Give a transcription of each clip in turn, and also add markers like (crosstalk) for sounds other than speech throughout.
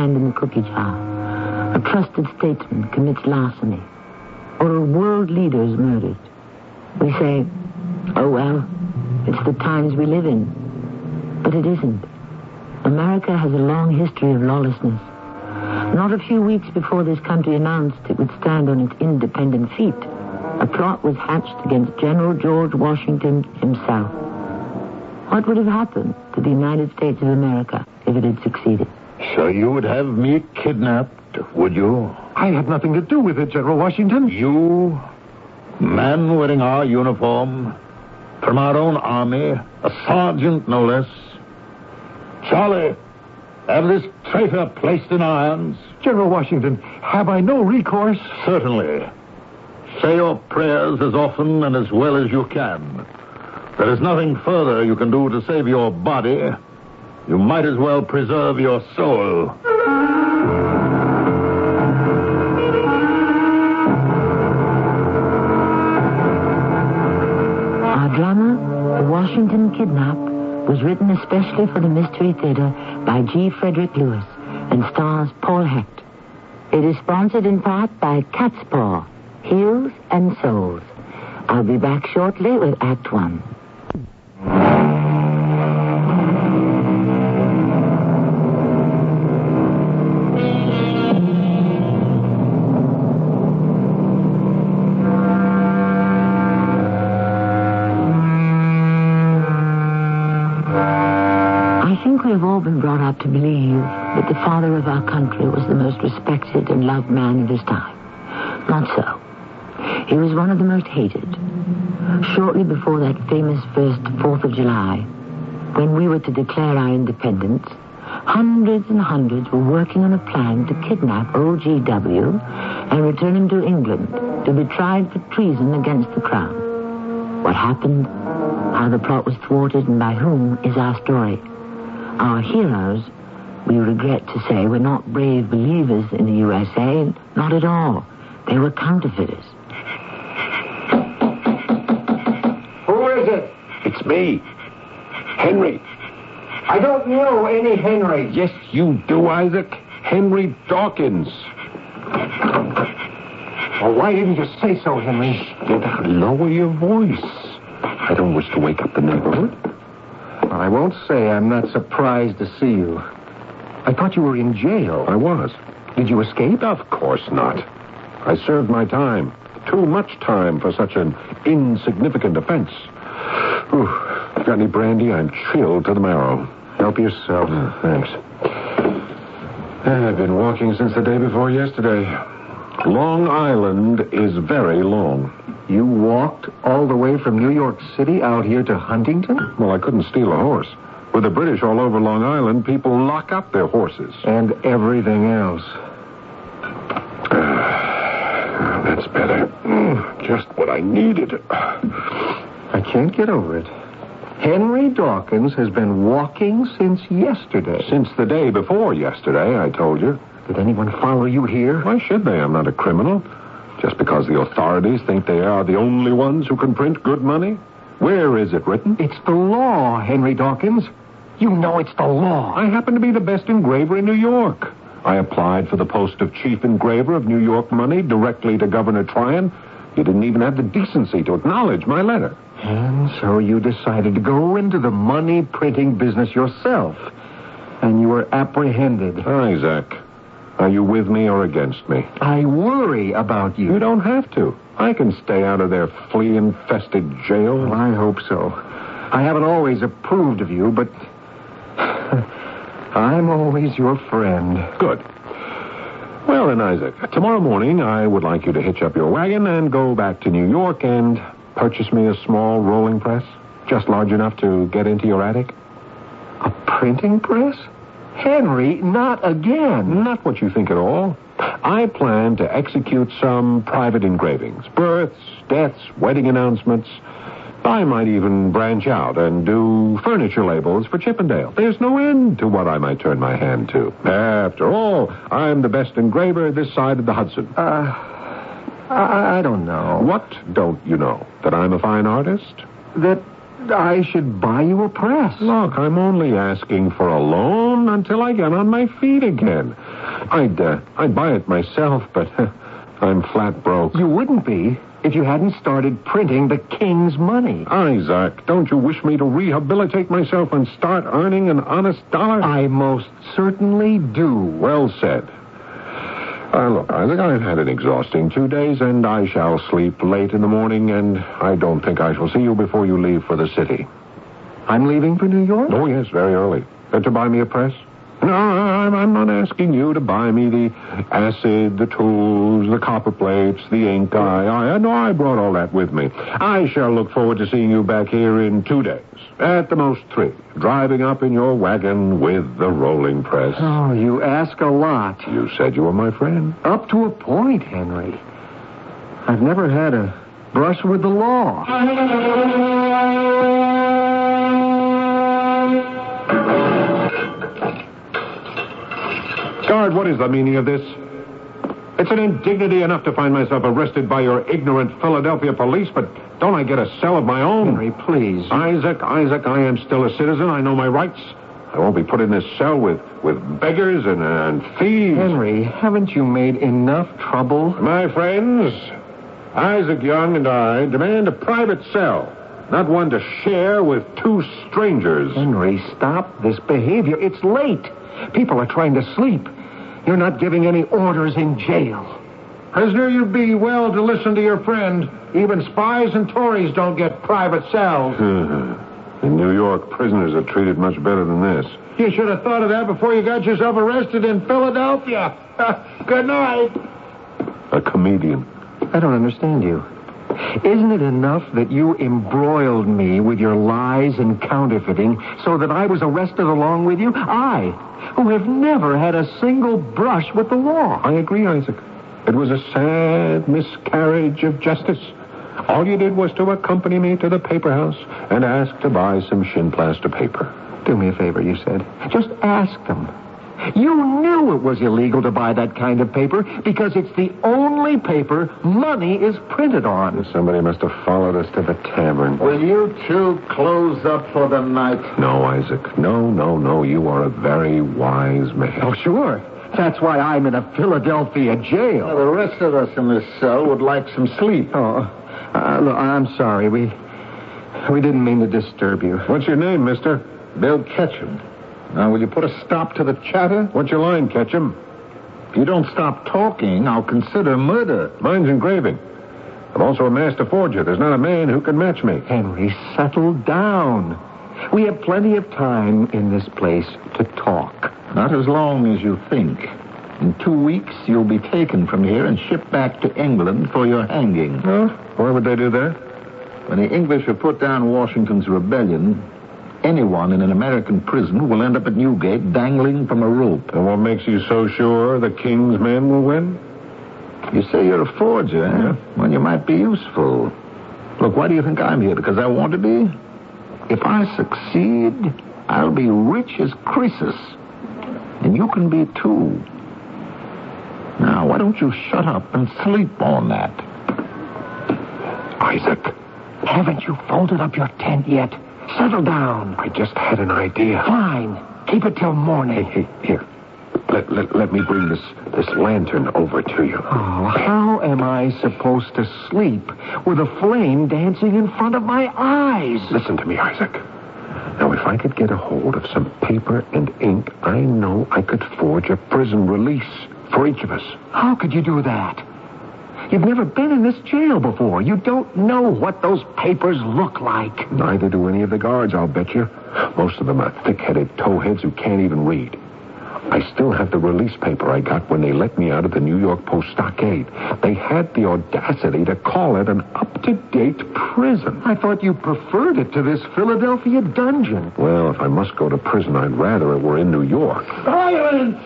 hand in the cookie jar, a trusted statesman commits larceny, or a world leader is murdered. We say, oh well, it's the times we live in. But it isn't. America has a long history of lawlessness. Not a few weeks before this country announced it would stand on its independent feet, a plot was hatched against General George Washington himself. What would have happened to the United States of America if it had succeeded? So you would have me kidnapped, would you? I had nothing to do with it, General Washington. You, man wearing our uniform, from our own army, a sergeant no less. Charlie, have this traitor placed in irons? General Washington, have I no recourse? Certainly. Say your prayers as often and as well as you can. There is nothing further you can do to save your body. You might as well preserve your soul. Our drama, The Washington Kidnap, was written especially for the Mystery Theater by G. Frederick Lewis and stars Paul Hecht. It is sponsored in part by Catspaw, Heels and Soles. I'll be back shortly with Act One. To believe that the father of our country was the most respected and loved man of his time. Not so. He was one of the most hated. Shortly before that famous first 4th of July, when we were to declare our independence, hundreds and hundreds were working on a plan to kidnap OGW and return him to England to be tried for treason against the crown. What happened, how the plot was thwarted, and by whom is our story. Our heroes, we regret to say, were not brave believers in the USA. Not at all. They were counterfeiters. Who is it? It's me, Henry. I don't know any Henry. Yes, you do, Isaac. Henry Dawkins. Well, why didn't you say so, Henry? Lower your voice. I don't wish to wake up the neighborhood. I won't say I'm not surprised to see you. I thought you were in jail. I was. Did you escape? Of course not. I served my time. Too much time for such an insignificant offense. Ooh, got any brandy? I'm chilled to the marrow. Help yourself. Oh, thanks. I've been walking since the day before yesterday. Long Island is very long. You walked all the way from New York City out here to Huntington? Well, I couldn't steal a horse. With the British all over Long Island, people lock up their horses. And everything else. (sighs) That's better. Mm, Just what I needed. I can't get over it. Henry Dawkins has been walking since yesterday. Since the day before yesterday, I told you. Did anyone follow you here? Why should they? I'm not a criminal. Just because the authorities think they are the only ones who can print good money? Where is it written? It's the law, Henry Dawkins. You know it's the law. I happen to be the best engraver in New York. I applied for the post of chief engraver of New York money directly to Governor Tryon. He didn't even have the decency to acknowledge my letter. And so you decided to go into the money printing business yourself. And you were apprehended. Isaac, are you with me or against me? I worry about you. You don't have to. I can stay out of their flea-infested jail. Well, I hope so. I haven't always approved of you, but (laughs) I'm always your friend. Good. Well, then, Isaac, tomorrow morning I would like you to hitch up your wagon and go back to New York and purchase me a small rolling press, just large enough to get into your attic. A printing press? Henry, not again. Not what you think at all. I plan to execute some private engravings, births, deaths, wedding announcements. I might even branch out and do furniture labels for Chippendale. There's no end to what I might turn my hand to. After all, I'm the best engraver this side of the Hudson. Uh, I, I don't know. What don't you know? That I'm a fine artist? That I should buy you a press. Look, I'm only asking for a loan until I get on my feet again. I'd, uh, I'd buy it myself, but I'm flat broke. You wouldn't be if you hadn't started printing the king's money. Isaac, don't you wish me to rehabilitate myself and start earning an honest dollar? I most certainly do. Well said. Uh, look, Isaac, I've had an exhausting two days, and I shall sleep late in the morning, and I don't think I shall see you before you leave for the city. I'm leaving for New York? Oh, yes, very early. Uh, to buy me a press? No, I'm, I'm not asking you to buy me the acid, the tools, the copper plates, the ink. I, I, uh, no, I brought all that with me. I shall look forward to seeing you back here in two days. At the most three. Driving up in your wagon with the rolling press. Oh, you ask a lot. You said you were my friend. Up to a point, Henry. I've never had a brush with the law. Guard, what is the meaning of this? It's an indignity enough to find myself arrested by your ignorant Philadelphia police, but don't I get a cell of my own? Henry, please. Isaac, Isaac, I am still a citizen. I know my rights. I won't be put in this cell with, with beggars and, and thieves. Henry, haven't you made enough trouble? My friends, Isaac Young and I demand a private cell, not one to share with two strangers. Henry, stop this behavior. It's late. People are trying to sleep. You're not giving any orders in jail. Prisoner, you'd be well to listen to your friend. Even spies and Tories don't get private cells. (laughs) in New York, prisoners are treated much better than this. You should have thought of that before you got yourself arrested in Philadelphia. (laughs) Good night. A comedian. I don't understand you. Isn't it enough that you embroiled me with your lies and counterfeiting so that I was arrested along with you? I, who have never had a single brush with the law. I agree, Isaac. It was a sad miscarriage of justice. All you did was to accompany me to the paper house and ask to buy some shin plaster paper. Do me a favor, you said. Just ask them. You knew it was illegal to buy that kind of paper because it's the only paper money is printed on. Somebody must have followed us to the tavern. Will you two close up for the night? No, Isaac. No, no, no. You are a very wise man. Oh, sure. That's why I'm in a Philadelphia jail. Well, the rest of us in this cell would like some sleep. Oh, uh, look, I'm sorry. We we didn't mean to disturb you. What's your name, mister? Bill Ketchum. Now, will you put a stop to the chatter? What's your line, Ketchum? If you don't stop talking, I'll consider murder. Mine's engraving. I'm also a master forger. There's not a man who can match me. Henry, settle down. We have plenty of time in this place to talk. Not as long as you think. In two weeks, you'll be taken from here and shipped back to England for your hanging. Huh? Why would they do that? When the English have put down Washington's rebellion, anyone in an American prison will end up at Newgate dangling from a rope. And what makes you so sure the king's men will win? You say you're a forger, eh? Well, you might be useful. Look, why do you think I'm here? Because I want to be? If I succeed, I'll be rich as Croesus. And you can be too. Now, why don't you shut up and sleep on that? Isaac, Haven't you folded up your tent yet? Settle down. I just had an idea. Fine. Keep it till morning. Hey, here. Let, let, let me bring this, this lantern over to you. Oh, how am I supposed to sleep with a flame dancing in front of my eyes? Listen to me, Isaac. Now, if I could get a hold of some paper and ink, I know I could forge a prison release for each of us. How could you do that? You've never been in this jail before. You don't know what those papers look like. Neither do any of the guards, I'll bet you. Most of them are thick-headed towheads who can't even read. I still have the release paper I got when they let me out of the New York Post stockade. They had the audacity to call it an up-to-date prison. I thought you preferred it to this Philadelphia dungeon. Well, if I must go to prison, I'd rather it were in New York. Silence!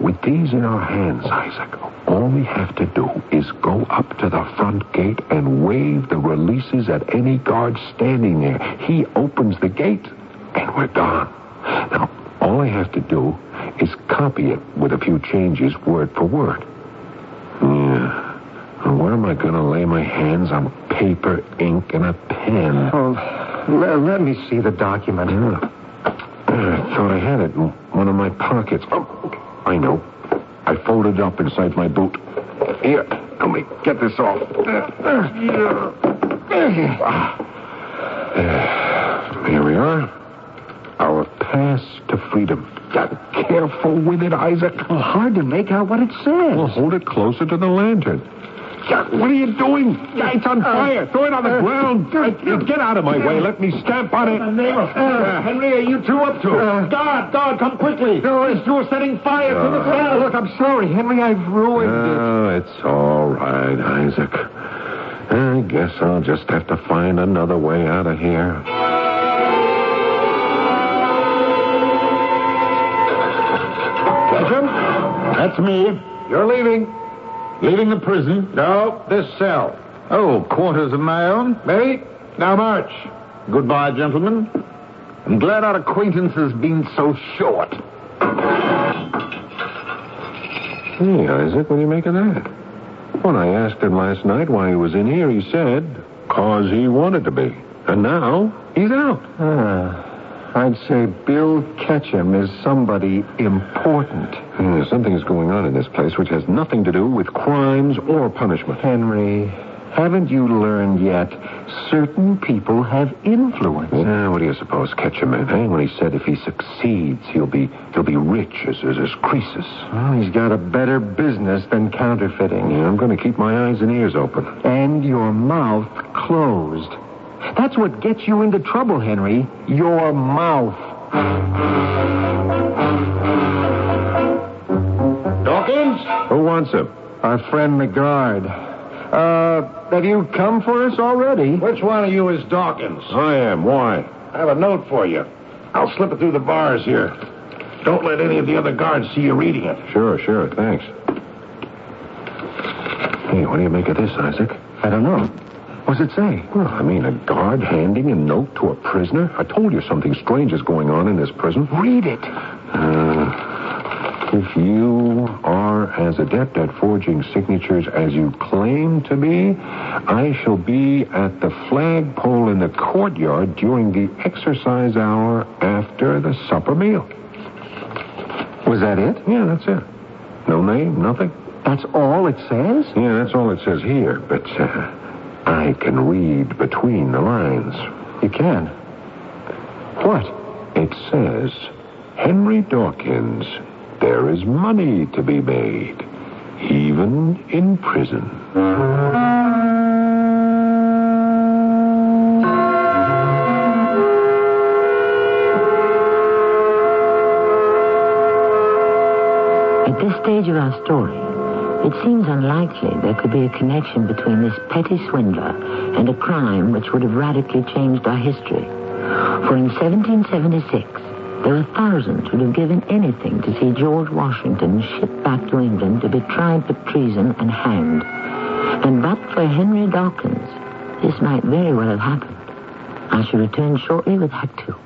With these in our hands, Isaac, all we have to do is go up to the front gate and wave the releases at any guard standing there. He opens the gate, and we're gone. Now, all I have to do is copy it with a few changes, word for word. Yeah. Where am I going to lay my hands on paper, ink, and a pen? Oh, let, let me see the document. I thought I had it in one of my pockets. Oh, I know. I folded it up inside my boot. Here, let me get this off. Ah. Here we are. Our pass to freedom. Careful with it, Isaac. Well, hard to make out what it says. Well, hold it closer to the lantern. What are you doing? It's on uh, fire. Throw it on the uh, ground. Uh, get out of my way. Let me stamp on it. Uh, Henry, are you two up to it? guard, guard, come quickly. No, these two are setting fire to the ground. Look, I'm sorry, Henry. I've ruined it. Oh, it's all right, Isaac. I guess I'll just have to find another way out of here. That's me. You're leaving. Leaving the prison? No, this cell. Oh, quarters of my own? Maybe. Now march. Goodbye, gentlemen. I'm glad our acquaintance has been so short. Hey, Isaac, what do you make of that? When I asked him last night why he was in here, he said, cause he wanted to be. And now, he's out. Ah, I'd say Bill Ketchum is somebody important. Hmm, something is going on in this place which has nothing to do with crimes or punishment. Henry, haven't you learned yet? Certain people have influence. Yeah, what do you suppose Ketchum meant, eh? When he said if he succeeds, he'll be he'll be rich as, as, as Croesus. Well, he's got a better business than counterfeiting. Yeah, I'm going to keep my eyes and ears open. And your mouth closed. That's what gets you into trouble, Henry. Your mouth. Dawkins? Who wants him? Our friend the guard. Uh, have you come for us already? Which one of you is Dawkins? I am. Why? I have a note for you. I'll slip it through the bars here. Don't let any of the other guards see you reading it. Sure, sure. Thanks. Hey, what do you make of this, Isaac? I don't know. What's it say? Well, I mean, a guard handing a note to a prisoner? I told you something strange is going on in this prison. Read it. Uh, if you are as adept at forging signatures as you claim to be, I shall be at the flagpole in the courtyard during the exercise hour after the supper meal. Was that it? Yeah, that's it. No name, nothing. That's all it says? Yeah, that's all it says here, but uh, I can read between the lines. You can. What? It says, Henry Dawkins, there is money to be made, even in prison. At this stage of our story, it seems unlikely there could be a connection between this petty swindler and a crime which would have radically changed our history. For in 1776, there were thousands who would have given anything to see George Washington shipped back to England to be tried for treason and hanged. And but for Henry Dawkins, this might very well have happened. I shall return shortly with Act Two.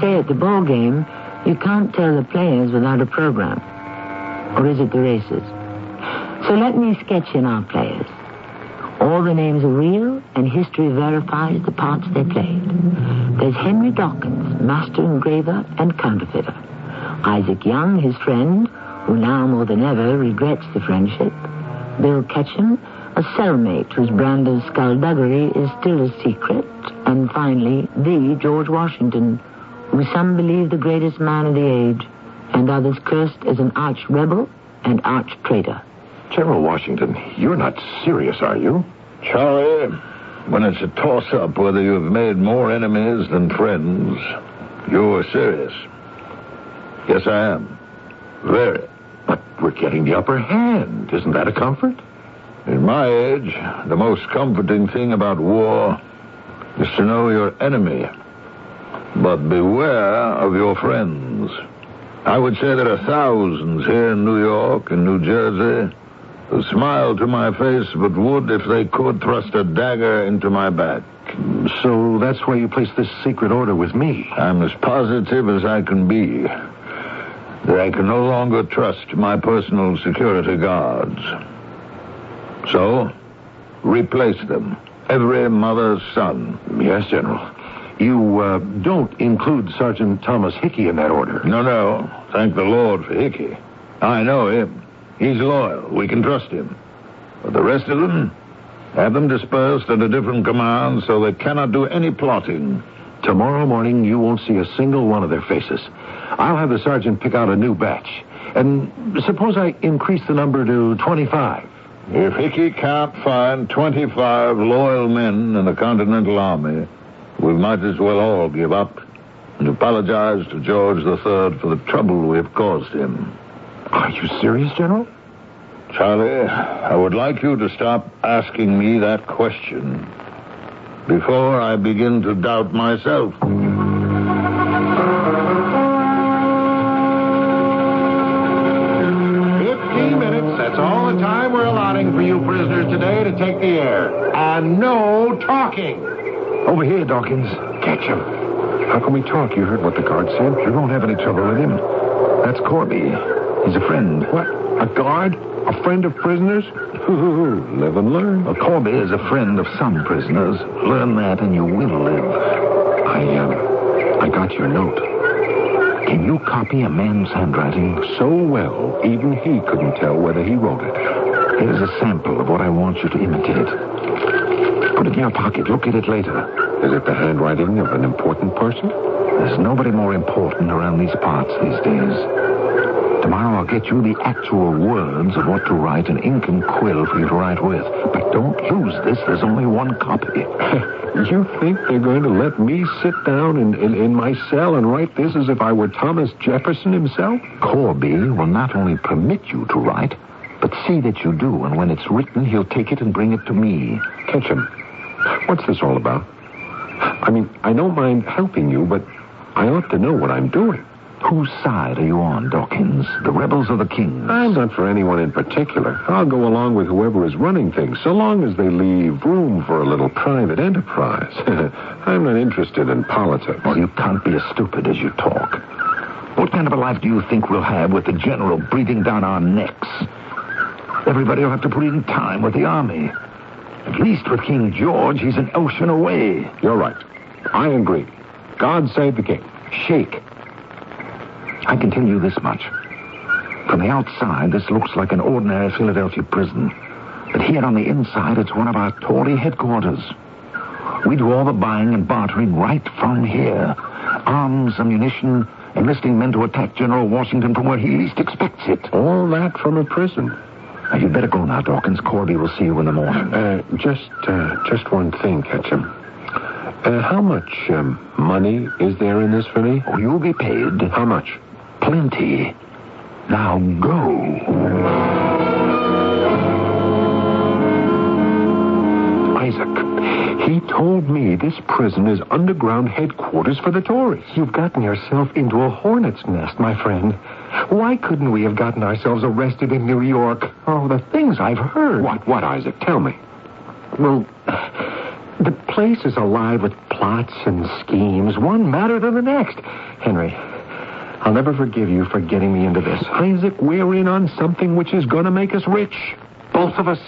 Say at the ball game, you can't tell the players without a program. Or is it the races? So let me sketch in our players. All the names are real, and history verifies the parts they played. There's Henry Dawkins, master engraver and counterfeiter. Isaac Young, his friend, who now more than ever regrets the friendship. Bill Ketchum, a cellmate whose brand of skullduggery is still a secret. And finally, the George Washington, who some believe the greatest man of the age, and others cursed as an arch rebel and arch traitor. General Washington, you're not serious, are you? Charlie, when it's a toss-up whether you've made more enemies than friends, you're serious. Yes, I am. Very. But we're getting the upper hand. Isn't that a comfort? In my age, the most comforting thing about war is to know your enemy. But beware of your friends. I would say there are thousands here in New York and New Jersey who smile to my face, but would, if they could, thrust a dagger into my back. So that's why you placed this secret order with me. I'm as positive as I can be that I can no longer trust my personal security guards. So, replace them. Every mother's son. Yes, General. You uh, don't include Sergeant Thomas Hickey in that order. No, no. Thank the Lord for Hickey. I know him. He's loyal. We can trust him. But the rest of them, have them dispersed under different commands so they cannot do any plotting. Tomorrow morning, you won't see a single one of their faces. I'll have the sergeant pick out a new batch. And suppose I increase the number to 25. If Hickey can't find 25 loyal men in the Continental Army, we might as well all give up and apologize to George III for the trouble we have caused him. Are you serious, General? Charlie, I would like you to stop asking me that question before I begin to doubt myself. Fifteen minutes, that's all the time we're allotting for you prisoners today to take the air. And no talking. Over here, Dawkins. Catch him. How can we talk? You heard what the guard said. You won't have any trouble with him. That's Corby. He's a friend. What? A guard? A friend of prisoners? Live and learn. Well, Corby is a friend of some prisoners. Learn that and you will live. I, um, I got your note. Can you copy a man's handwriting? So well, even he couldn't tell whether he wrote it. Here's a sample of what I want you to imitate. Put it in your pocket. Look at it later. Is it the handwriting of an important person? There's nobody more important around these parts these days. Tomorrow I'll get you the actual words of what to write, an ink and quill for you to write with. But don't lose this. There's only one copy. (laughs) you think they're going to let me sit down in, in, in my cell and write this as if I were Thomas Jefferson himself? Corby will not only permit you to write, but see that you do. And when it's written, he'll take it and bring it to me. Catch him. What's this all about? I mean, I don't mind helping you, but I ought to know what I'm doing. Whose side are you on, Dawkins? The rebels or the kings? I'm not for anyone in particular. I'll go along with whoever is running things, so long as they leave room for a little private enterprise. (laughs) I'm not interested in politics. Well, you can't be as stupid as you talk. What kind of a life do you think we'll have with the general breathing down our necks? Everybody will have to put in time with the army. At least with King George, he's an ocean away. You're right. I agree. God save the king. Shake. I can tell you this much. From the outside, this looks like an ordinary Philadelphia prison. But here on the inside, it's one of our Tory headquarters. We do all the buying and bartering right from here. Arms, ammunition, enlisting men to attack General Washington from where he least expects it. All that from a prison. Now, you'd better go now, Dawkins. Corby will see you in the morning. Uh, just, uh, just one thing, Ketchum. Uh, how much um, money is there in this for me? Oh, you'll be paid. How much? Plenty. Now go. Isaac, he told me this prison is underground headquarters for the Tories. You've gotten yourself into a hornet's nest, my friend. Why couldn't we have gotten ourselves arrested in New York? Oh, the things I've heard. What, what, Isaac? Tell me. Well, the place is alive with plots and schemes, one madder than the next. Henry, I'll never forgive you for getting me into this. Isaac, we're in on something which is going to make us rich. Both of us.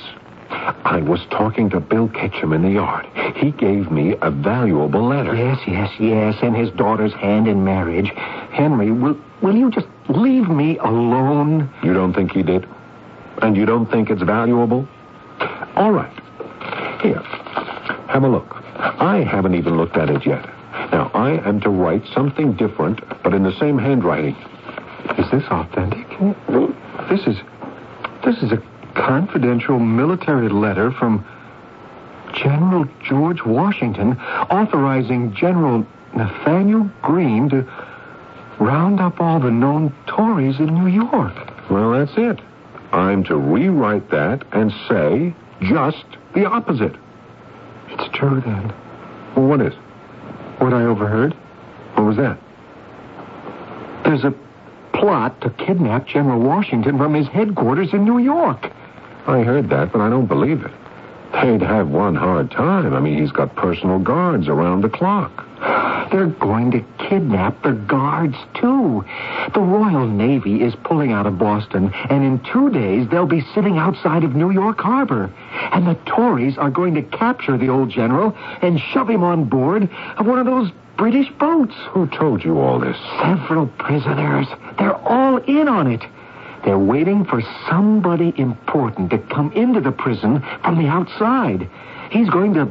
I was talking to Bill Ketchum in the yard. He gave me a valuable letter. Yes, yes, yes, and his daughter's hand in marriage. Henry, will, will you just leave me alone? You don't think he did? And you don't think it's valuable? All right. Here, have a look. I haven't even looked at it yet. Now, I am to write something different, but in the same handwriting. Is this authentic? This is. This is a confidential military letter from General George Washington authorizing General Nathaniel Greene to round up all the known Tories in New York. Well, that's it. I'm to rewrite that and say just the opposite. It's true then. Well, what is? What I overheard? What was that? There's a plot to kidnap General Washington from his headquarters in New York. I heard that, but I don't believe it. They'd have one hard time. I mean, he's got personal guards around the clock. They're going to kidnap the guards, too. The Royal Navy is pulling out of Boston, and in two days they'll be sitting outside of New York Harbor. And the Tories are going to capture the old general and shove him on board of one of those British boats. Who told you all this? Several prisoners. They're all in on it. They're waiting for somebody important to come into the prison from the outside. He's going to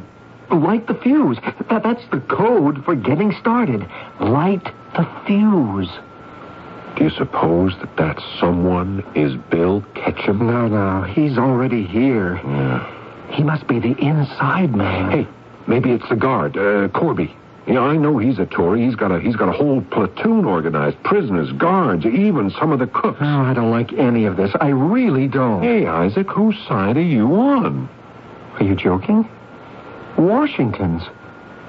light the fuse. That, that's the code for getting started. Light the fuse. Do you suppose that that someone is Bill Ketchum? No, no. He's already here. Yeah. He must be the inside man. Hey, maybe it's the guard, uh, Corby. You know, I know he's a Tory. He's got a he's got a whole platoon organized, prisoners, guards, even some of the cooks. Oh, I don't like any of this. I really don't. Hey, Isaac, whose side are you on? Are you joking? Washington's.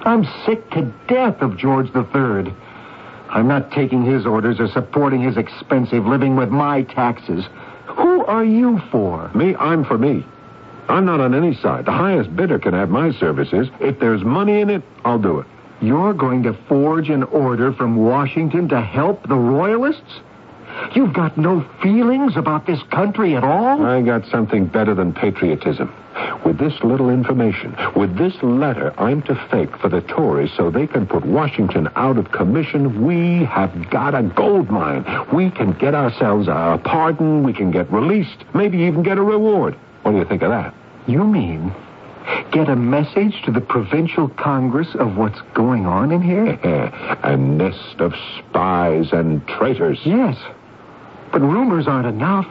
I'm sick to death of George III. I'm not taking his orders or supporting his expensive living with my taxes. Who are you for? Me, I'm for me. I'm not on any side. The highest bidder can have my services. If there's money in it, I'll do it. You're going to forge an order from Washington to help the Royalists? You've got no feelings about this country at all? I got something better than patriotism. With this little information, with this letter I'm to fake for the Tories so they can put Washington out of commission, we have got a gold mine. We can get ourselves a pardon, we can get released, maybe even get a reward. What do you think of that? You mean get a message to the provincial congress of what's going on in here? (laughs) a nest of spies and traitors. Yes. But rumors aren't enough.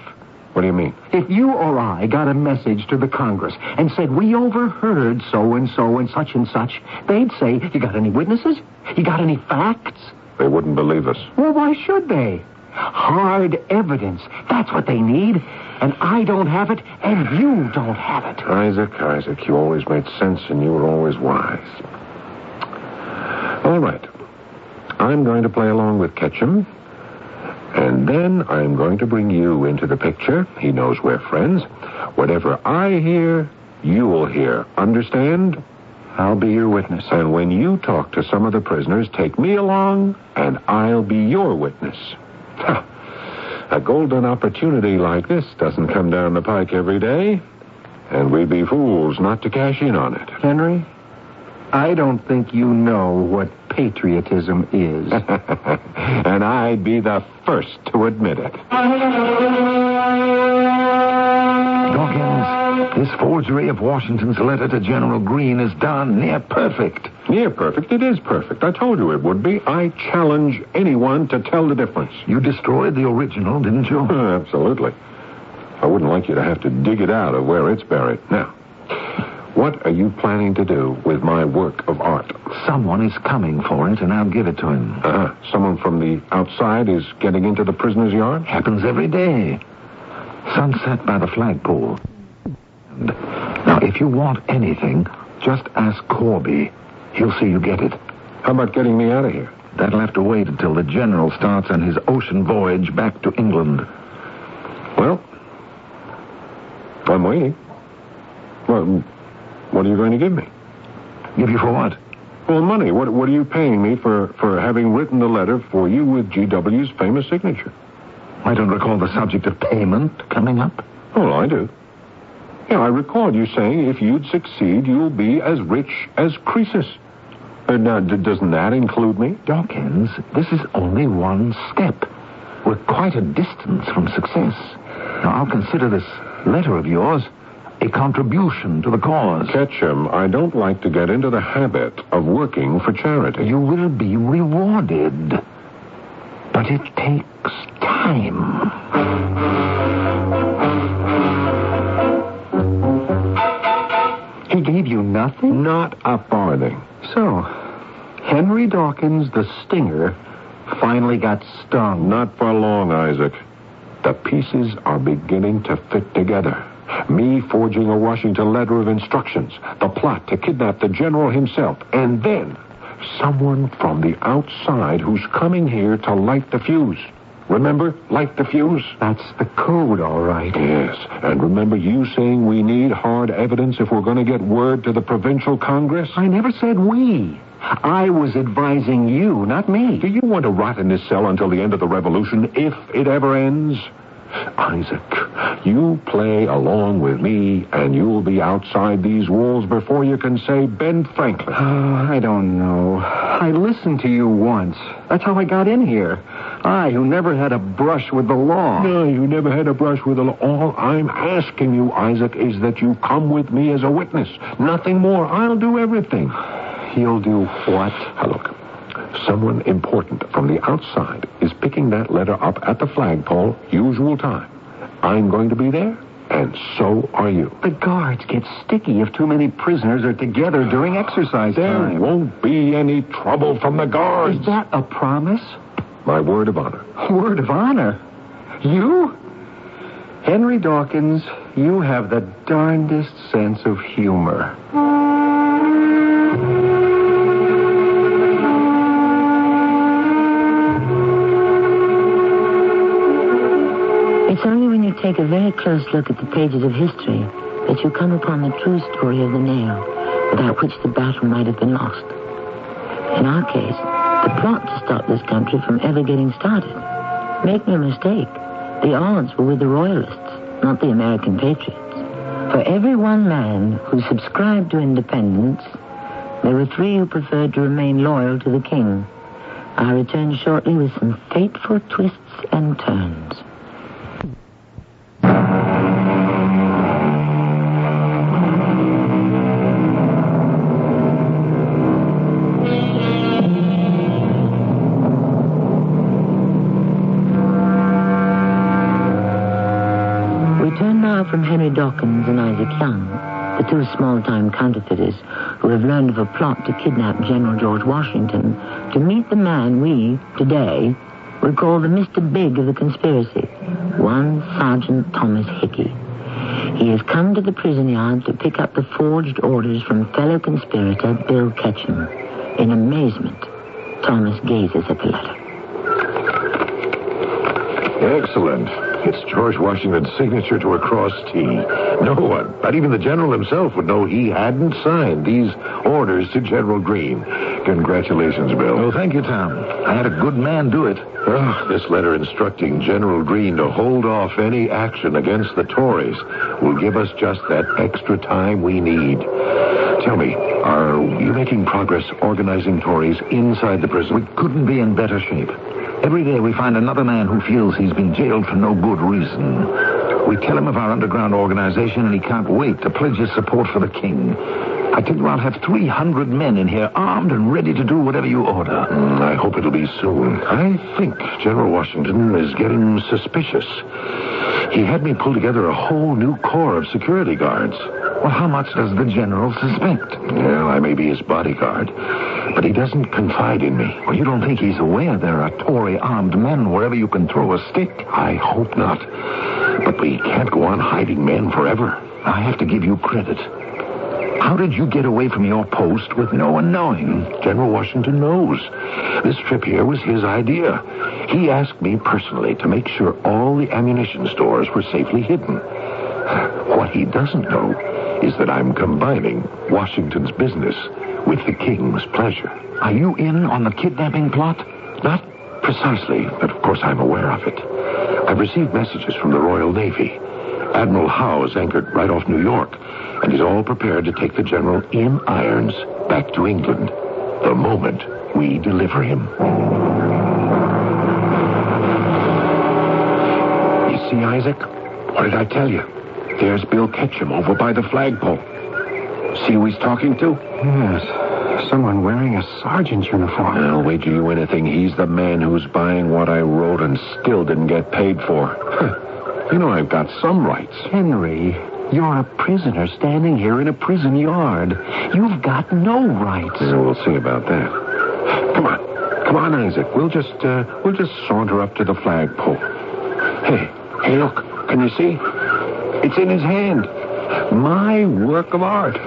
What do you mean? If you or I got a message to the Congress and said we overheard so and so and such and such, they'd say, You got any witnesses? You got any facts? They wouldn't believe us. Well, why should they? Hard evidence. That's what they need. And I don't have it, and you don't have it. Isaac, Isaac, you always made sense and you were always wise. All right. I'm going to play along with Ketchum. And then I'm going to bring you into the picture. He knows we're friends. Whatever I hear, you'll hear. Understand? I'll be your witness. And when you talk to some of the prisoners, take me along, and I'll be your witness. Ha. A golden opportunity like this doesn't come down the pike every day, and we'd be fools not to cash in on it. Henry, I don't think you know what patriotism is. (laughs) and I'd be the first to admit it. Dawkins, this forgery of Washington's letter to General Greene is done near perfect. Near perfect. It is perfect. I told you it would be. I challenge anyone to tell the difference. You destroyed the original, didn't you? (laughs) Absolutely. I wouldn't like you to have to dig it out of where it's buried. Now, what are you planning to do with my work of art? Someone is coming for it, and I'll give it to him. Uh-huh. Someone from the outside is getting into the prisoner's yard? Happens every day. Sunset by the flagpole. Now, if you want anything, just ask Corby. He'll see you get it. How about getting me out of here? That'll have to wait until the general starts on his ocean voyage back to England. Well, I'm waiting. Well, what are you going to give me? Give you for what? Well, money. What, what are you paying me for, for having written the letter for you with G.W.'s famous signature? I don't recall the subject of payment coming up. Oh, I do. Yeah, I recall you saying if you'd succeed, you'll be as rich as Croesus. Uh, now, d- doesn't that include me? Dawkins, this is only one step. We're quite a distance from success. Now, I'll consider this letter of yours a contribution to the cause. Ketchum, I don't like to get into the habit of working for charity. You will be rewarded. But it takes time. He gave you nothing? Not a farthing. So, Henry Dawkins, the stinger, finally got stung. Not for long, Isaac. The pieces are beginning to fit together. Me forging a Washington letter of instructions, the plot to kidnap the general himself, and then someone from the outside who's coming here to light the fuse. Remember? Light the fuse? That's the code, all right. Yes. And remember you saying we need hard evidence if we're going to get word to the provincial congress? I never said we. I was advising you, not me. Do you want to rot in this cell until the end of the revolution, if it ever ends? Isaac, you play along with me, and you'll be outside these walls before you can say Ben Franklin. Oh, I don't know. I listened to you once. That's how I got in here. I, who never had a brush with the law. No, you never had a brush with the law. All I'm asking you, Isaac, is that you come with me as a witness. Nothing more. I'll do everything. He'll do what? Now, look. Someone important from the outside is picking that letter up at the flagpole, usual time. I'm going to be there, and so are you. The guards get sticky if too many prisoners are together during exercise There time. won't be any trouble from the guards. Is that a promise? My word of honor. Word of honor. You? Henry Dawkins, you have the darndest sense of humor. Take a very close look at the pages of history that you come upon the true story of the nail without which the battle might have been lost. In our case, the plot to stop this country from ever getting started. Make no mistake, the odds were with the Royalists, not the American patriots. For every one man who subscribed to independence, there were three who preferred to remain loyal to the king. I'll return shortly with some fateful twists and turns. Dawkins and Isaac Young, the two small-time counterfeiters who have learned of a plot to kidnap General George Washington, to meet the man we, today, would call the Mr. Big of the conspiracy, one Sergeant Thomas Hickey. He has come to the prison yard to pick up the forged orders from fellow conspirator Bill Ketchum. In amazement, Thomas gazes at the letter. Excellent. It's George Washington's signature to a cross T. No one, not even the general himself, would know he hadn't signed these orders to General Greene. Congratulations, Bill. Oh, thank you, Tom. I had a good man do it. Oh, this letter instructing General Greene to hold off any action against the Tories will give us just that extra time we need. Tell me, are you making progress organizing Tories inside the prison? We couldn't be in better shape. Every day we find another man who feels he's been jailed for no good reason. We tell him of our underground organization, and he can't wait to pledge his support for the king. I tell you, I'll have 300 men in here, armed and ready to do whatever you order. Mm, I hope it'll be soon. I think General Washington is getting suspicious. He had me pull together a whole new corps of security guards. Well, how much does the general suspect? Well, I may be his bodyguard, but he doesn't confide in me. Well, you don't think he's aware there are Tory armed men wherever you can throw a stick? I hope not. But we can't go on hiding men forever. I have to give you credit. How did you get away from your post with no one knowing? General Washington knows. This trip here was his idea. He asked me personally to make sure all the ammunition stores were safely hidden. What he doesn't know is that I'm combining Washington's business with the king's pleasure. Are you in on the kidnapping plot? Not precisely, but of course I'm aware of it. I've received messages from the Royal Navy. Admiral Howe is anchored right off New York, and he's all prepared to take the general in irons back to England the moment we deliver him. You see, Isaac? What did I tell you? There's Bill Ketchum over by the flagpole. See who he's talking to? Yes. Someone wearing a sergeant's uniform. I'll wager you anything he's the man who's buying what I wrote and still didn't get paid for. You know I've got some rights. Henry, you're a prisoner standing here in a prison yard. You've got no rights. Yeah, we'll see about that. Come on. Come on, Isaac. We'll just, uh, we'll just saunter up to the flagpole. Hey, hey, look. Can you see? It's in his hand. My work of art.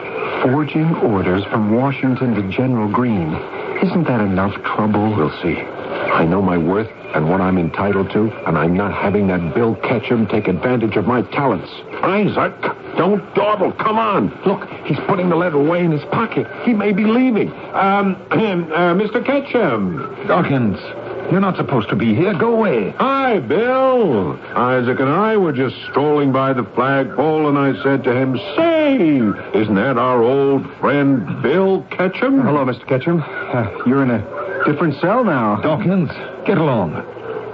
Forging orders from Washington to General Greene. Isn't that enough trouble? We'll see. I know my worth, and what I'm entitled to, and I'm not having that Bill Ketchum take advantage of my talents. Isaac, don't dawdle. Come on. Look, he's putting the letter away in his pocket. He may be leaving. Um, (clears throat) uh, Mr. Ketchum. Dawkins, you're not supposed to be here. Go away. Hi, Bill. Isaac and I were just strolling by the flagpole, and I said to him, Say, isn't that our old friend Bill Ketchum? Hello, Mr. Ketchum. Uh, you're in a different cell now. Dawkins, get along.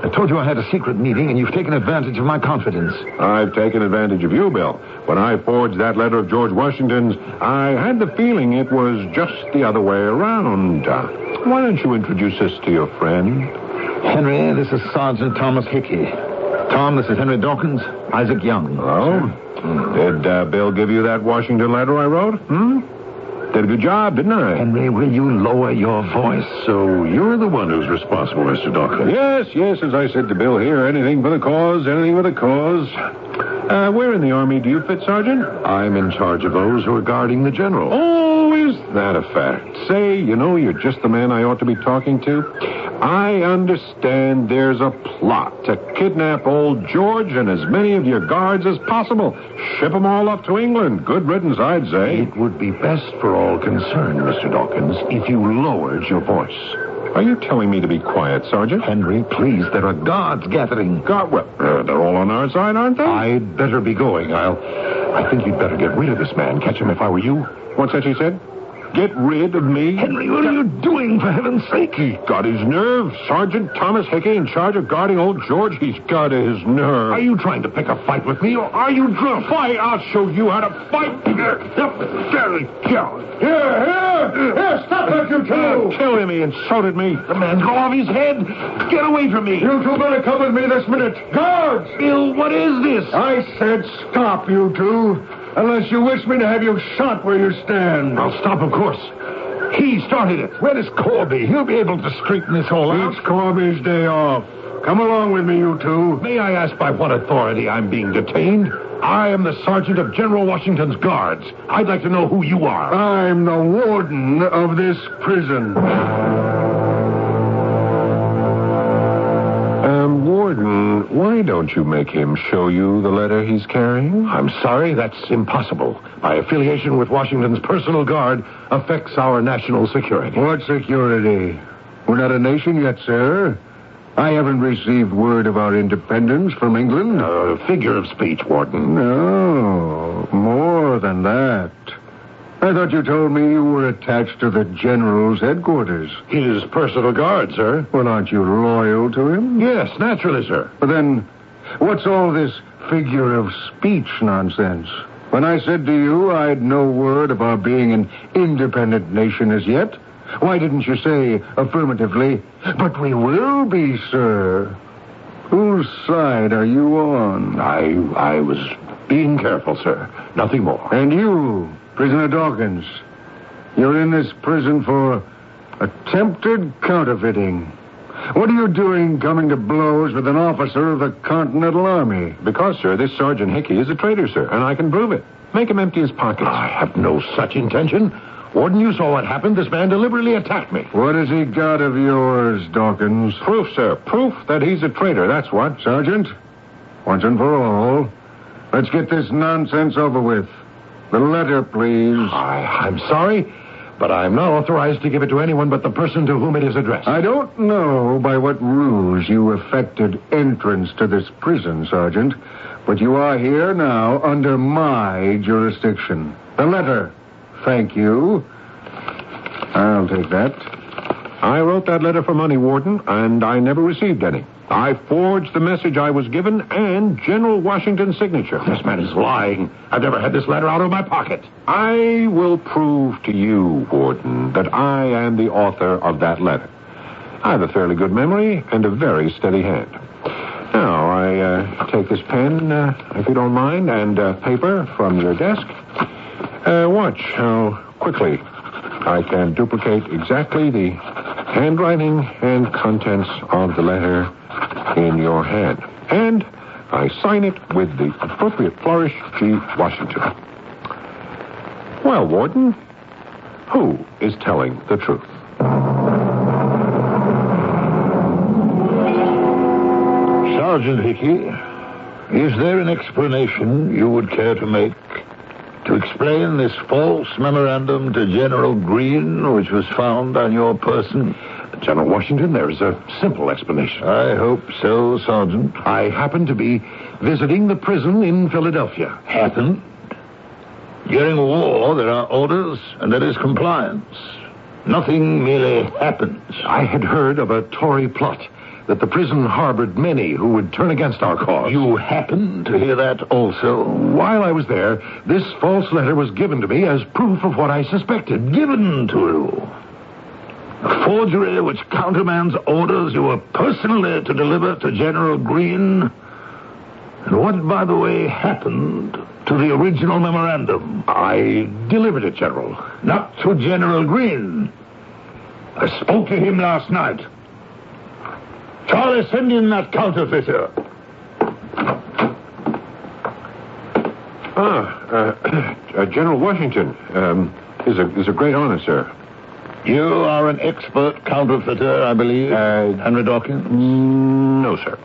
I told you I had a secret meeting, and you've taken advantage of my confidence. I've taken advantage of you, Bill. When I forged that letter of George Washington's, I had the feeling it was just the other way around. Uh, why don't you introduce us to your friend? Henry, this is Sergeant Thomas Hickey. Tom, this is Henry Dawkins. Isaac Young. Hello? Did uh, Bill give you that Washington letter I wrote? Hmm? Did a good job, didn't I? Henry, will you lower your voice? So you're the one who's responsible, Mr. Dawkins. Yes, yes, as I said to Bill here, anything for the cause, anything for the cause. Uh, where in the Army do you fit, Sergeant? I'm in charge of those who are guarding the general. Oh, is that a fact? Say, you know, you're just the man I ought to be talking to. I understand there's a plot to kidnap old George and as many of your guards as possible. Ship 'em all up to England. Good riddance, I'd say. It would be best for all concerned, Mr. Dawkins, if you lowered your voice. Are you telling me to be quiet, Sergeant? Henry, please, there are guards gathering. God, well, uh, they're all on our side, aren't they? I'd better be going. I'll. I think you'd better get rid of this man. Catch him if I were you. What's that you said? Get rid of me? Henry, what are you doing, for heaven's sake? He's got his nerve. Sergeant Thomas Hickey in charge of guarding old George. He's got his nerve. Are you trying to pick a fight with me, or are you drunk? Fight! I'll show you how to fight. Very coward. Here, here! Here, stop that, you two! Kill him. He insulted me. The man's go off his head. Get away from me. You two better come with me this minute. Guards! Bill, what is this? I said stop, you two. Unless you wish me to have you shot where you stand. I'll stop, of course. He started it. Where is Corby? He'll be able to straighten this all out. It's Corby's day off. Come along with me, you two. May I ask by what authority I'm being detained? I am the sergeant of General Washington's guards. I'd like to know who you are. I'm the warden of this prison. Why don't you make him show you the letter he's carrying? I'm sorry, that's impossible. My affiliation with Washington's personal guard affects our national security. What security? We're not a nation yet, sir. I haven't received word of our independence from England. A figure of speech, Warden. No, more than that. I thought you told me you were attached to the General's headquarters. His personal guard, sir. Well, aren't you loyal to him? Yes, naturally, sir. But then, what's all this figure of speech nonsense? When I said to you I'd no word of our being an independent nation as yet, why didn't you say affirmatively, but we will be, sir? Whose side are you on? I I was being careful, sir. Nothing more. And you, Prisoner Dawkins, you're in this prison for attempted counterfeiting. What are you doing coming to blows with an officer of the Continental Army? Because, sir, this Sergeant Hickey is a traitor, sir, and I can prove it. Make him empty his pockets. I have no such intention. Warden, you saw what happened. This man deliberately attacked me. What has he got of yours, Dawkins? Proof, sir. Proof that he's a traitor, that's what. Sergeant, once and for all, let's get this nonsense over with. The letter, please. I, I'm sorry, but I'm not authorized to give it to anyone but the person to whom it is addressed. I don't know by what ruse you effected entrance to this prison, Sergeant, but you are here now under my jurisdiction. The letter. Thank you. I'll take that. I wrote that letter for money, Warden, and I never received any. I forged the message I was given and General Washington's signature. This man is lying. I've never had this letter out of my pocket. I will prove to you, Warden, that I am the author of that letter. I have a fairly good memory and a very steady hand. Now, I uh, take this pen, uh, if you don't mind, and uh, paper from your desk. Uh, watch how quickly I can duplicate exactly the handwriting and contents of the letter in your hand. And I sign it with the appropriate flourish, G. Washington. Well, Warden, who is telling the truth? Sergeant Hickey, is there an explanation you would care to make to explain this false memorandum to General Greene, which was found on your person? General Washington, there is a simple explanation. I hope so, Sergeant. I happened to be visiting the prison in Philadelphia. Happened? During war, there are orders, and there is compliance. Nothing merely happens. I had heard of a Tory plot that the prison harbored many who would turn against our cause. You happened to hear that also? While I was there, this false letter was given to me as proof of what I suspected. Given to you? A forgery which countermands orders you were personally to deliver to General Greene? And what, by the way, happened to the original memorandum? I delivered it, General. Not to General Greene. I spoke to him last night. Charlie, send in that counterfeiter. Ah, uh, (clears throat) uh, General Washington. Um, is a is a great honor, sir. You are an expert counterfeiter, I believe, Uh, Henry Dawkins? No, sir.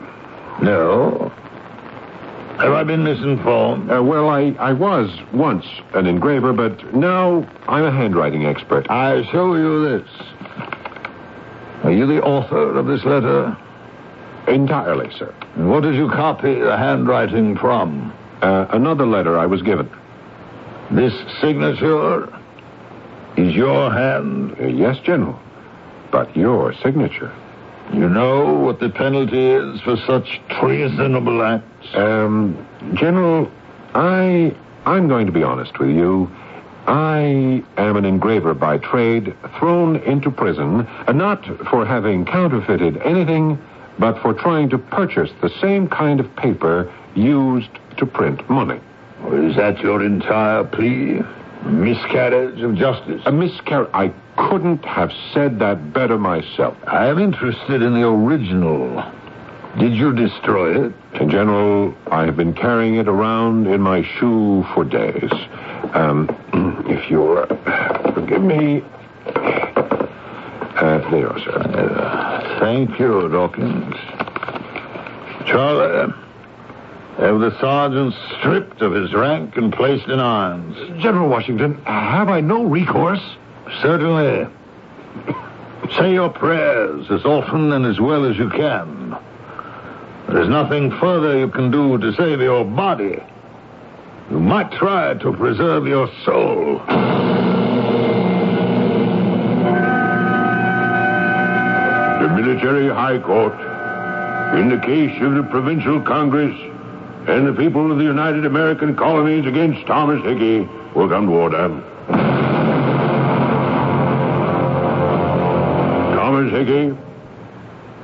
No. Have I been misinformed? Uh, well, I, I was once an engraver, but now I'm a handwriting expert. I show you this. Are you the author of this letter? Entirely, sir. And what did you copy the handwriting from? Uh, another letter I was given. This signature is your hand. Uh, yes, General. But your signature. You know what the penalty is for such treasonable acts? Um, General, I I'm going to be honest with you. I am an engraver by trade, thrown into prison, not for having counterfeited anything, but for trying to purchase the same kind of paper used to print money. Is that your entire plea? Miscarriage of justice? A miscarriage. I couldn't have said that better myself. I am interested in the original. Did you destroy it? In general, I have been carrying it around in my shoe for days. Um, (clears throat) if you'll uh, forgive me. Uh, there you are, sir. Uh, thank you, Dawkins. Charlie, have the sergeant stripped of his rank and placed in irons? General Washington, have I no recourse? Certainly. Say your prayers as often and as well as you can. There is nothing further you can do to save your body. You might try to preserve your soul. The military high court, in the case of the provincial congress and the people of the United American colonies against Thomas Hickey, will come to order. Thomas Hickey,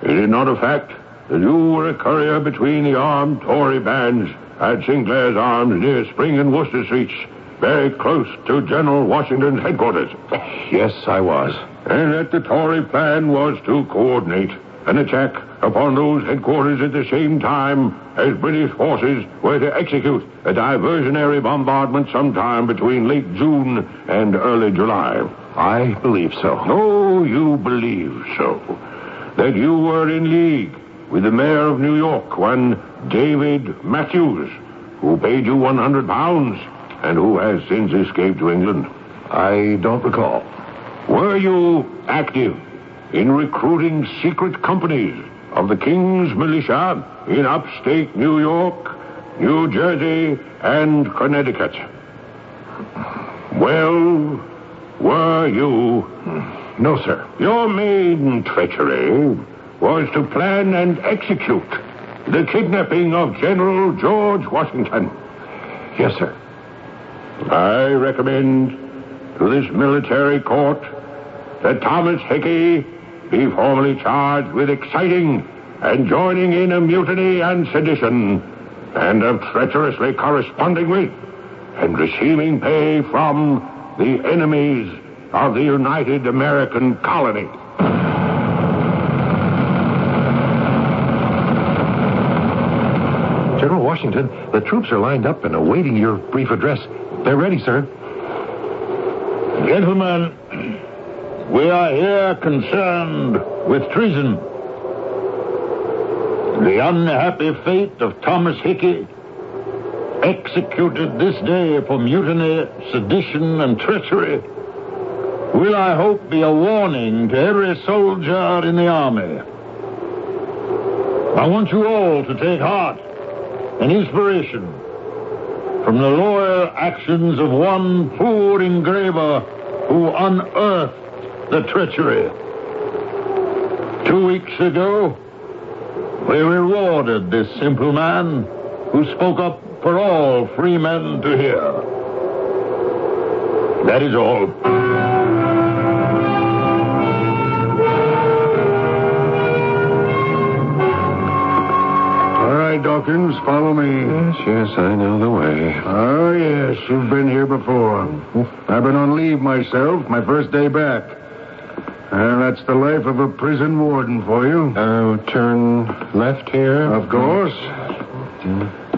it is not a fact that you were a courier between the armed Tory bands at Sinclair's Arms near Spring and Worcester Streets, very close to General Washington's headquarters. Yes, I was. And that the Tory plan was to coordinate an attack upon those headquarters at the same time as British forces were to execute a diversionary bombardment sometime between late June and early July. I believe so. Oh, you believe so. That you were in league with the mayor of New York, one David Mathews, who paid you 100 pounds and who has since escaped to England. I don't recall. Were you active in recruiting secret companies of the King's militia in upstate New York, New Jersey, and Connecticut? Well, were you? No, sir. Your main treachery was to plan and execute the kidnapping of General George Washington. Yes, sir. I recommend to this military court that Thomas Hickey be formally charged with exciting and joining in a mutiny and sedition, and of treacherously corresponding with and receiving pay from the enemies of the United American colony. General Washington, the troops are lined up and awaiting your brief address. They're ready, sir. Gentlemen, we are here concerned with treason. The unhappy fate of Thomas Hickey, executed this day for mutiny, sedition, and treachery, will, I hope, be a warning to every soldier in the army. I want you all to take heart and inspiration from the loyal actions of one poor engraver who unearthed the treachery. Two weeks ago, we rewarded this simple man who spoke up for all free men to hear. That is all. All right, Dawkins, follow me. Yes, yes, I know the way. Oh, yes, you've been here before. I've been on leave myself, my first day back. And that's the life of a prison warden for you. Uh, turn left here. Of course.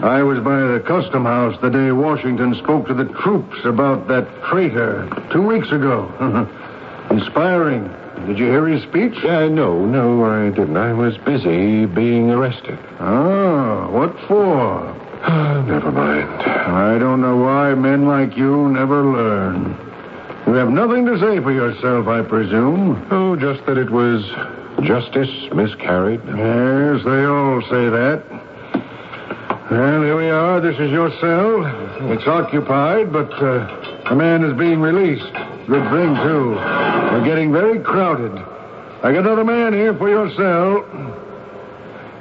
I was by the custom house the day Washington spoke to the troops about that traitor two weeks ago. (laughs) Inspiring. Did you hear his speech? Uh, no, no, I didn't. I was busy being arrested. Oh, what for? (sighs) Never mind. I don't know why men like you never learn. You have nothing to say for yourself, I presume. Oh, just that it was justice miscarried. Yes, they all say that. Well, here we are. This is your cell. It's occupied, but uh, a man is being released. Good thing, too. We're getting very crowded. I got another man here for your cell.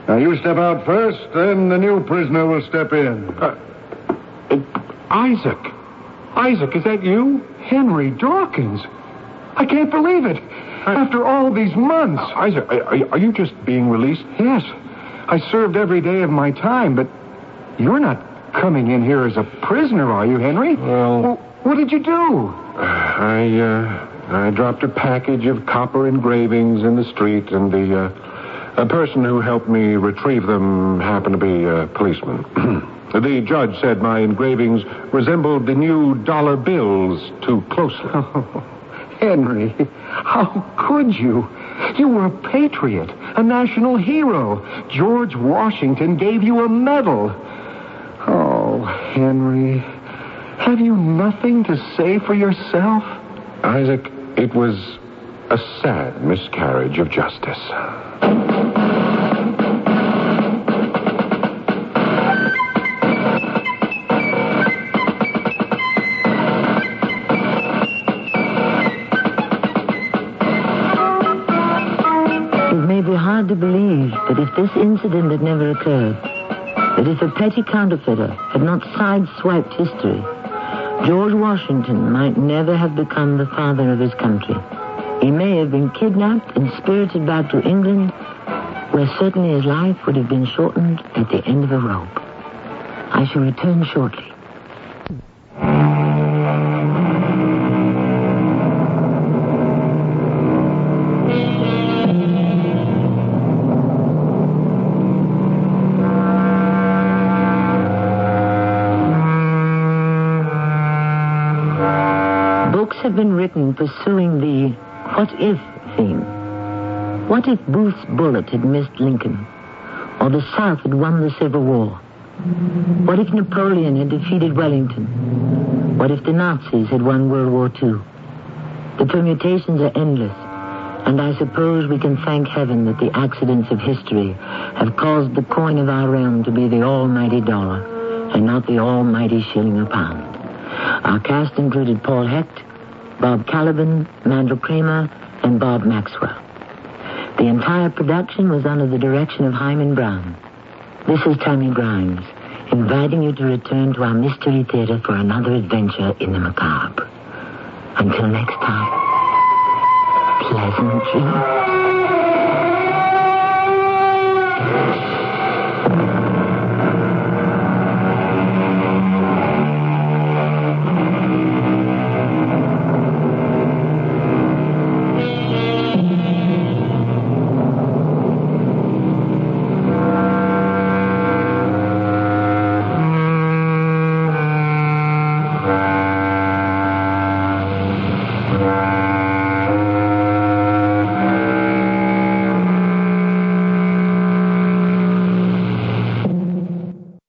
Now, you step out first, then the new prisoner will step in. Uh, Isaac. Isaac, is that you? Henry Dawkins. I can't believe it. After all these months. Isaac, are, are you just being released? Yes. I served every day of my time, but you're not coming in here as a prisoner, are you, Henry? Well- what did you do? I, uh, I dropped a package of copper engravings in the street, and the, uh, a person who helped me retrieve them happened to be a policeman. (clears throat) the judge said my engravings resembled the new dollar bills too closely. Oh, (laughs) Henry, how could you? You were a patriot, a national hero. George Washington gave you a medal. Oh, Henry, have you nothing to say for yourself? Isaac, it was a sad miscarriage of justice. That if this incident had never occurred, that if a petty counterfeiter had not sideswiped history, George Washington might never have become the father of his country. He may have been kidnapped and spirited back to England, where certainly his life would have been shortened at the end of a rope. I shall return shortly. Books have been written pursuing the what if theme. What if Booth's bullet had missed Lincoln? Or the South had won the Civil War? What if Napoleon had defeated Wellington? What if the Nazis had won World War II? The permutations are endless, and I suppose we can thank heaven that the accidents of history have caused the coin of our realm to be the almighty dollar and not the almighty shilling a pound. Our cast included Paul Hecht, Bob Kaliban, Mandel Kramer, and Bob Maxwell. The entire production was under the direction of Himan Brown. This is Tammy Grimes, inviting you to return to our Mystery Theater for another adventure in the macabre. Until next time, pleasant dreams.